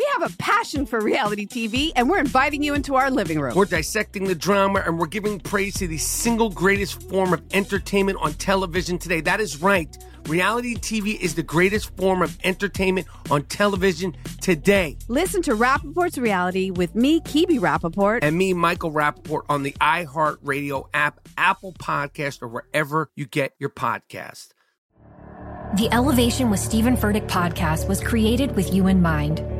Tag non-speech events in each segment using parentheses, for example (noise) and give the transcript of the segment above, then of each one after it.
We have a passion for reality TV, and we're inviting you into our living room. We're dissecting the drama and we're giving praise to the single greatest form of entertainment on television today. That is right. Reality TV is the greatest form of entertainment on television today. Listen to Rapaport's Reality with me, Kibi Rapaport. And me, Michael Rapaport, on the iHeartRadio app, Apple Podcast, or wherever you get your podcast. The Elevation with Stephen Furtick podcast was created with you in mind.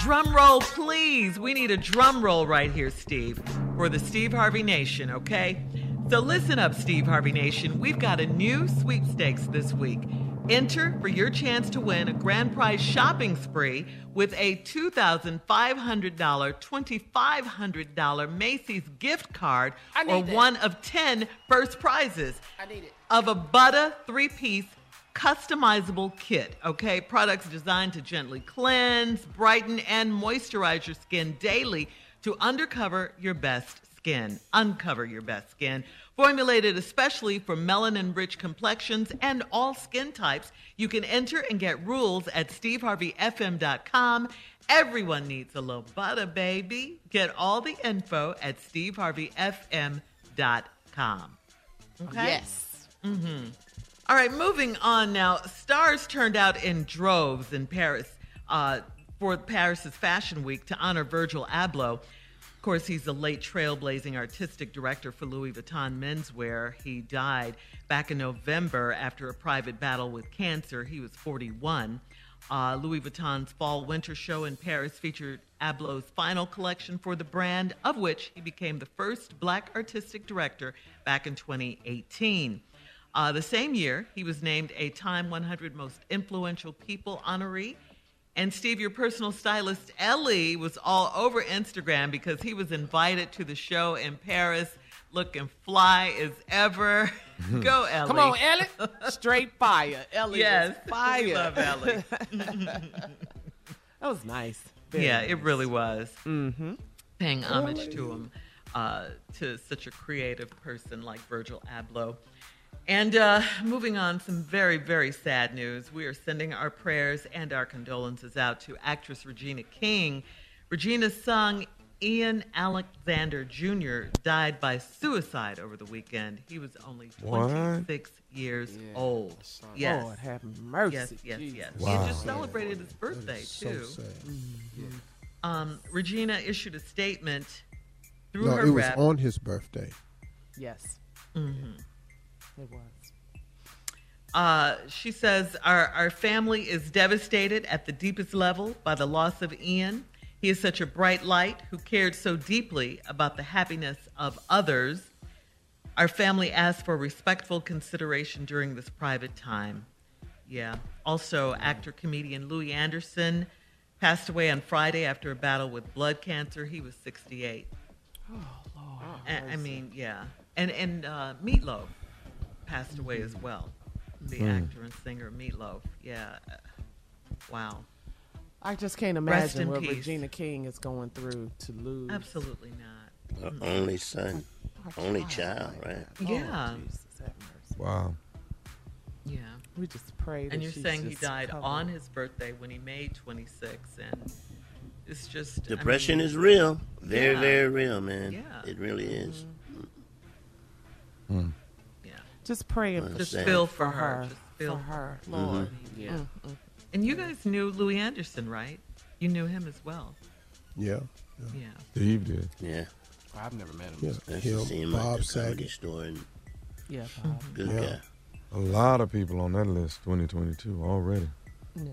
Drum roll, please. We need a drum roll right here, Steve, for the Steve Harvey Nation, okay? So listen up, Steve Harvey Nation. We've got a new sweepstakes this week. Enter for your chance to win a grand prize shopping spree with a $2,500, $2,500 Macy's gift card or that. one of 10 first prizes I need it. of a Butter three piece customizable kit. Okay, products designed to gently cleanse, brighten, and moisturize your skin daily to undercover your best skin. Uncover your best skin. Formulated especially for melanin rich complexions and all skin types, you can enter and get rules at steveharveyfm.com. Everyone needs a little butter, baby. Get all the info at steveharveyfm.com. Okay? Yes. Mm-hmm. All right, moving on now. Stars turned out in droves in Paris uh, for Paris's Fashion Week to honor Virgil Abloh. Of course, he's the late trailblazing artistic director for Louis Vuitton menswear. He died back in November after a private battle with cancer. He was 41. Uh, Louis Vuitton's fall winter show in Paris featured Abloh's final collection for the brand, of which he became the first black artistic director back in 2018. Uh, the same year, he was named a Time 100 Most Influential People honoree. And Steve, your personal stylist Ellie was all over Instagram because he was invited to the show in Paris, looking fly as ever. (laughs) Go, Ellie. Come on, Ellie. Straight fire. Ellie Yes, fire. we love Ellie. (laughs) (laughs) that was nice. Very yeah, nice. it really was. Mm-hmm. Paying homage to him, uh, to such a creative person like Virgil Abloh. And uh, moving on, some very, very sad news. We are sending our prayers and our condolences out to actress Regina King. Regina's son, Ian Alexander Jr., died by suicide over the weekend. He was only 26 years old. Yes. Lord have mercy. Yes, yes, Jesus. yes. He Wow. had just celebrated his birthday, So too. sad. Um, Regina issued a statement through No, her it was rep. on his birthday. Yes. Mm-hmm. It was. Uh, she says, our, our family is devastated at the deepest level by the loss of Ian. He is such a bright light who cared so deeply about the happiness of others. Our family asks for respectful consideration during this private time. Yeah. Also, actor comedian Louie Anderson passed away on Friday after a battle with blood cancer. He was 68. Oh Lord. I, I mean, yeah. And and uh, Meatloaf passed away as mm-hmm. well. The Hmm. actor and singer Meatloaf. Yeah. Wow. I just can't imagine what peace. Regina King is going through to lose. Absolutely not. Her only son, Our only child, right? Yeah. Oh, Jesus, have mercy. Wow. Yeah. We just pray that And you're she's saying he died covered. on his birthday when he made 26, and it's just I Depression mean, is real, very, Yeah. very real, man. Yeah. It really is. Yeah. Just praying for, Just Sad. feel for for her. her. Just feel For her. Lord. Mm-hmm. Mm-hmm. Yeah. Mm-hmm. And you guys knew Louie Anderson, right? You knew him as well. Yeah. Yeah. Steve did. Yeah, I've never met him. Yeah. that's Him, to him Bob at the Saget. store and Yeah, Bob. (laughs) good Yeah. guy. A lot of people on that list 2022 already. Yeah.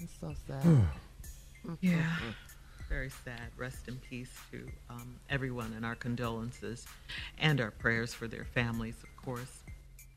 It's so sad. (sighs) Yeah. Very sad. Rest in peace to um, everyone and our condolences and our prayers for their families, of course.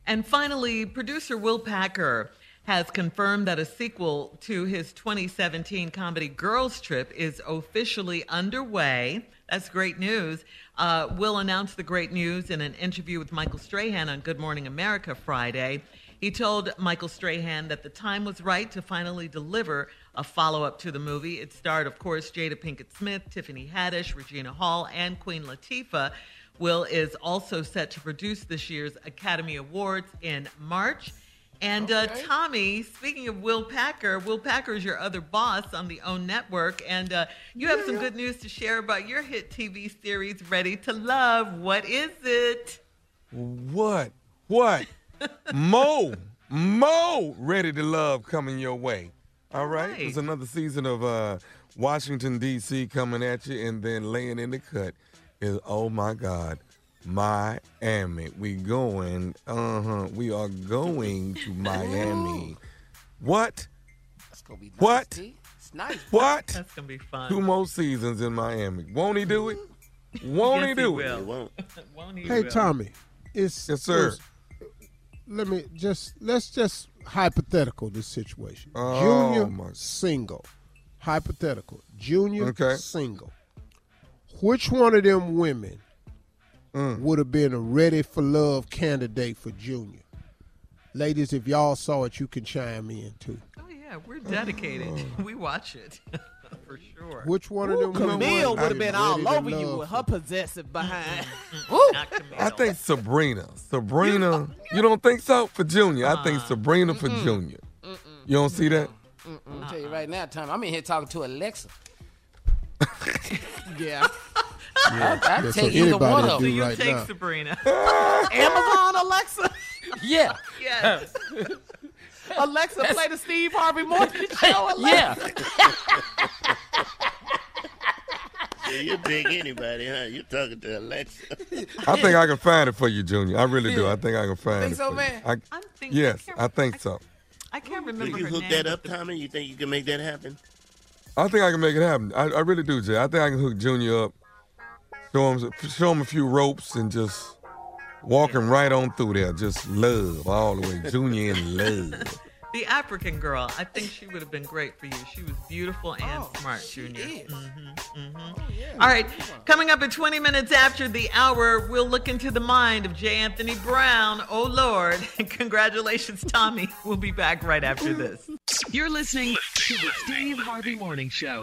And finally, producer Will Packer has confirmed that a sequel to his 2017 comedy Girls Trip is officially underway. That's great news. Uh, Will announced the great news in an interview with Michael Strahan on Good Morning America Friday. He told Michael Strahan that the time was right to finally deliver a follow up to the movie. It starred, of course, Jada Pinkett Smith, Tiffany Haddish, Regina Hall, and Queen Latifah. Will is also set to produce this year's Academy Awards in March. And uh, Tommy, speaking of Will Packer, Will Packer is your other boss on the OWN network. And uh, you have some good news to share about your hit TV series, Ready to Love. What is it? What? What? (laughs) Mo, Mo, ready to love coming your way. All right. right. There's another season of uh, Washington D.C. coming at you, and then laying in the cut is oh my God, Miami. We going. Uh huh. We are going to (laughs) Miami. What? That's gonna be nice. What? T. It's nice. What? That's going to be fun. Two more seasons in Miami. Won't he do it? (laughs) Won't Yes, he do he it? will. It won't. (laughs) Won't he Hey will? Tommy, it's Yes, sir. it's- let me just let's just hypothetical this situation. Oh, Junior my- single, hypothetical. Junior Okay. single. Which one of them women Mm. would have been a ready for love candidate for Junior? Ladies, if y'all saw it, you can chime in too. Oh, yeah. We're dedicated. (laughs) we watch it (laughs) for sure. Which one of them Camille would have been all over you with her possessive behind. Not Camille. I think Sabrina. Sabrina. You don't think so for Junior? I think Sabrina for Junior. You don't see that? I'm gonna tell you right now, Tom. I'm in here talking to Alexa. (laughs) yeah. I, (laughs) I Yeah, so take either one anybody of do you right take now. Sabrina. (laughs) Amazon Alexa. (laughs) Yeah, yes. Alexa play the Steve Harvey Morgan show. Alexa. yeah. Yeah, you pick anybody, huh? You're talking to Alexa. I think I can find it for you, Junior. I really do. I think I can find Think it. so, for man? You. I, I'm thinking. yes, can't I think I- so. I can't Will remember you hook name. that up, Tommy? You think you can make that happen? I think I can make it happen. I, I really do, Jay. I think I can hook Junior up, show him, show him a few ropes, and just walk him right on through there. Just love all the way. Junior in love. The African girl. I think she would have been great for you. She was beautiful and Oh, smart, she Junior. is. Mm-hmm, mm-hmm. Oh, All right, coming up at 20 minutes after the hour, we'll look into the mind of J. Anthony Brown. Oh, Lord. (laughs) Congratulations, Tommy. We'll be back right after this. You're listening to the Steve Harvey Morning Show.